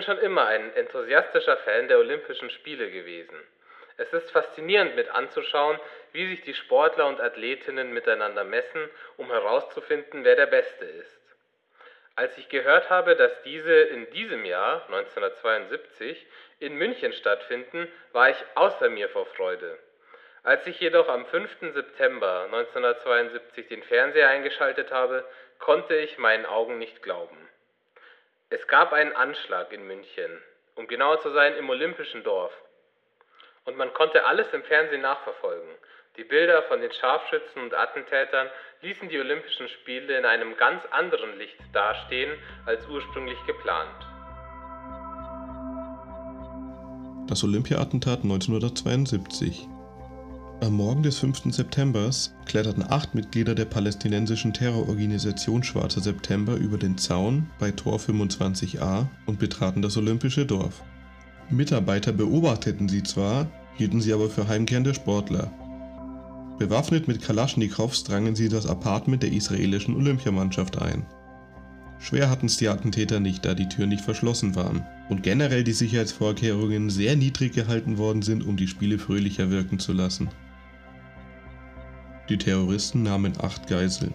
bin schon immer ein enthusiastischer Fan der Olympischen Spiele gewesen. Es ist faszinierend mit anzuschauen, wie sich die Sportler und Athletinnen miteinander messen, um herauszufinden, wer der Beste ist. Als ich gehört habe, dass diese in diesem Jahr, 1972, in München stattfinden, war ich außer mir vor Freude. Als ich jedoch am 5. September 1972 den Fernseher eingeschaltet habe, konnte ich meinen Augen nicht glauben. Es gab einen Anschlag in München, um genauer zu sein im Olympischen Dorf. Und man konnte alles im Fernsehen nachverfolgen. Die Bilder von den Scharfschützen und Attentätern ließen die Olympischen Spiele in einem ganz anderen Licht dastehen als ursprünglich geplant. Das Olympia-Attentat 1972 am Morgen des 5. September kletterten acht Mitglieder der palästinensischen Terrororganisation Schwarzer September über den Zaun bei Tor 25a und betraten das olympische Dorf. Mitarbeiter beobachteten sie zwar, hielten sie aber für heimkehrende Sportler. Bewaffnet mit Kalaschnikows drangen sie das Apartment der israelischen Olympiamannschaft ein. Schwer hatten es die Attentäter nicht, da die Türen nicht verschlossen waren und generell die Sicherheitsvorkehrungen sehr niedrig gehalten worden sind, um die Spiele fröhlicher wirken zu lassen. Die Terroristen nahmen acht Geiseln.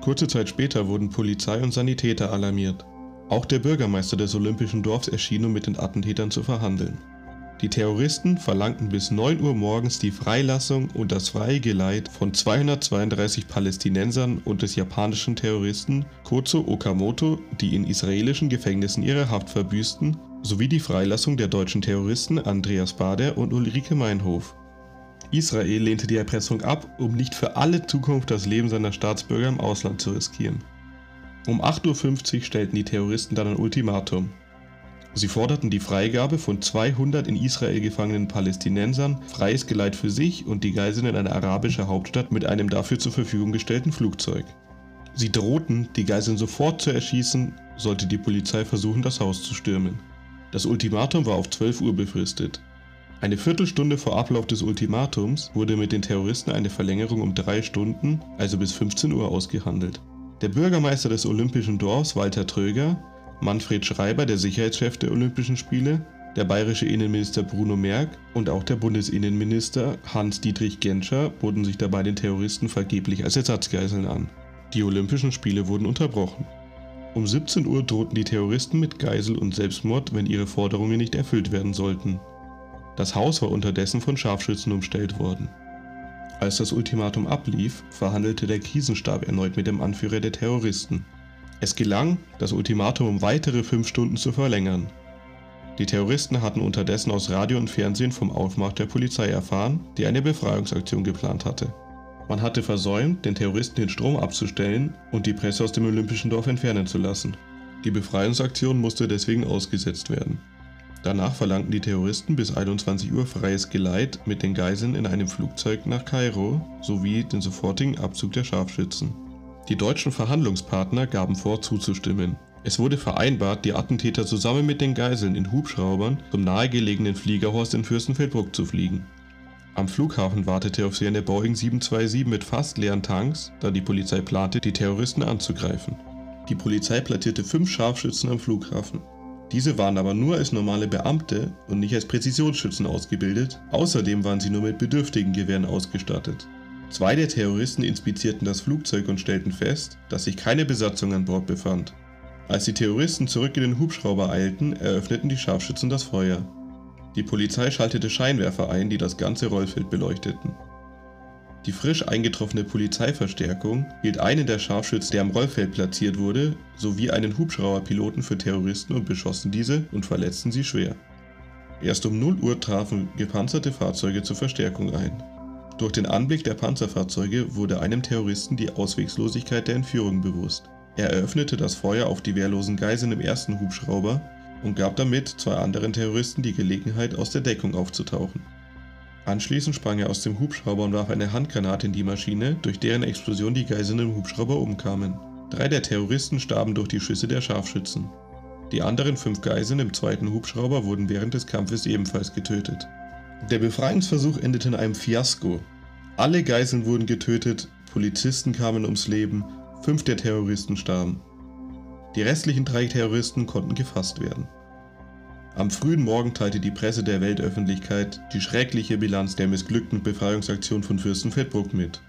Kurze Zeit später wurden Polizei und Sanitäter alarmiert. Auch der Bürgermeister des Olympischen Dorfs erschien, um mit den Attentätern zu verhandeln. Die Terroristen verlangten bis 9 Uhr morgens die Freilassung und das freie Geleit von 232 Palästinensern und des japanischen Terroristen Kozo Okamoto, die in israelischen Gefängnissen ihre Haft verbüßten, sowie die Freilassung der deutschen Terroristen Andreas Bader und Ulrike Meinhof. Israel lehnte die Erpressung ab, um nicht für alle Zukunft das Leben seiner Staatsbürger im Ausland zu riskieren. Um 8.50 Uhr stellten die Terroristen dann ein Ultimatum. Sie forderten die Freigabe von 200 in Israel gefangenen Palästinensern, freies Geleit für sich und die Geiseln in eine arabische Hauptstadt mit einem dafür zur Verfügung gestellten Flugzeug. Sie drohten, die Geiseln sofort zu erschießen, sollte die Polizei versuchen, das Haus zu stürmen. Das Ultimatum war auf 12 Uhr befristet. Eine Viertelstunde vor Ablauf des Ultimatums wurde mit den Terroristen eine Verlängerung um drei Stunden, also bis 15 Uhr, ausgehandelt. Der Bürgermeister des Olympischen Dorfs, Walter Tröger, Manfred Schreiber, der Sicherheitschef der Olympischen Spiele, der bayerische Innenminister Bruno Merck und auch der Bundesinnenminister Hans-Dietrich Genscher boten sich dabei den Terroristen vergeblich als Ersatzgeiseln an. Die Olympischen Spiele wurden unterbrochen. Um 17 Uhr drohten die Terroristen mit Geisel und Selbstmord, wenn ihre Forderungen nicht erfüllt werden sollten. Das Haus war unterdessen von Scharfschützen umstellt worden. Als das Ultimatum ablief, verhandelte der Krisenstab erneut mit dem Anführer der Terroristen. Es gelang, das Ultimatum um weitere fünf Stunden zu verlängern. Die Terroristen hatten unterdessen aus Radio und Fernsehen vom Aufmarsch der Polizei erfahren, die eine Befreiungsaktion geplant hatte. Man hatte versäumt, den Terroristen den Strom abzustellen und die Presse aus dem Olympischen Dorf entfernen zu lassen. Die Befreiungsaktion musste deswegen ausgesetzt werden. Danach verlangten die Terroristen bis 21 Uhr freies Geleit mit den Geiseln in einem Flugzeug nach Kairo sowie den sofortigen Abzug der Scharfschützen. Die deutschen Verhandlungspartner gaben vor zuzustimmen. Es wurde vereinbart, die Attentäter zusammen mit den Geiseln in Hubschraubern zum nahegelegenen Fliegerhorst in Fürstenfeldbruck zu fliegen. Am Flughafen wartete auf sie eine Boeing 727 mit fast leeren Tanks, da die Polizei plante, die Terroristen anzugreifen. Die Polizei platzierte fünf Scharfschützen am Flughafen. Diese waren aber nur als normale Beamte und nicht als Präzisionsschützen ausgebildet, außerdem waren sie nur mit bedürftigen Gewehren ausgestattet. Zwei der Terroristen inspizierten das Flugzeug und stellten fest, dass sich keine Besatzung an Bord befand. Als die Terroristen zurück in den Hubschrauber eilten, eröffneten die Scharfschützen das Feuer. Die Polizei schaltete Scheinwerfer ein, die das ganze Rollfeld beleuchteten. Die frisch eingetroffene Polizeiverstärkung hielt einen der Scharfschützen, der am Rollfeld platziert wurde, sowie einen Hubschrauberpiloten für Terroristen und beschossen diese und verletzten sie schwer. Erst um 0 Uhr trafen gepanzerte Fahrzeuge zur Verstärkung ein. Durch den Anblick der Panzerfahrzeuge wurde einem Terroristen die Auswegslosigkeit der Entführung bewusst. Er eröffnete das Feuer auf die wehrlosen Geiseln im ersten Hubschrauber und gab damit zwei anderen Terroristen die Gelegenheit, aus der Deckung aufzutauchen. Anschließend sprang er aus dem Hubschrauber und warf eine Handgranate in die Maschine, durch deren Explosion die Geiseln im Hubschrauber umkamen. Drei der Terroristen starben durch die Schüsse der Scharfschützen. Die anderen fünf Geiseln im zweiten Hubschrauber wurden während des Kampfes ebenfalls getötet. Der Befreiungsversuch endete in einem Fiasko. Alle Geiseln wurden getötet, Polizisten kamen ums Leben, fünf der Terroristen starben. Die restlichen drei Terroristen konnten gefasst werden. Am frühen Morgen teilte die Presse der Weltöffentlichkeit die schreckliche Bilanz der missglückten Befreiungsaktion von Fürstenfeldbruck mit.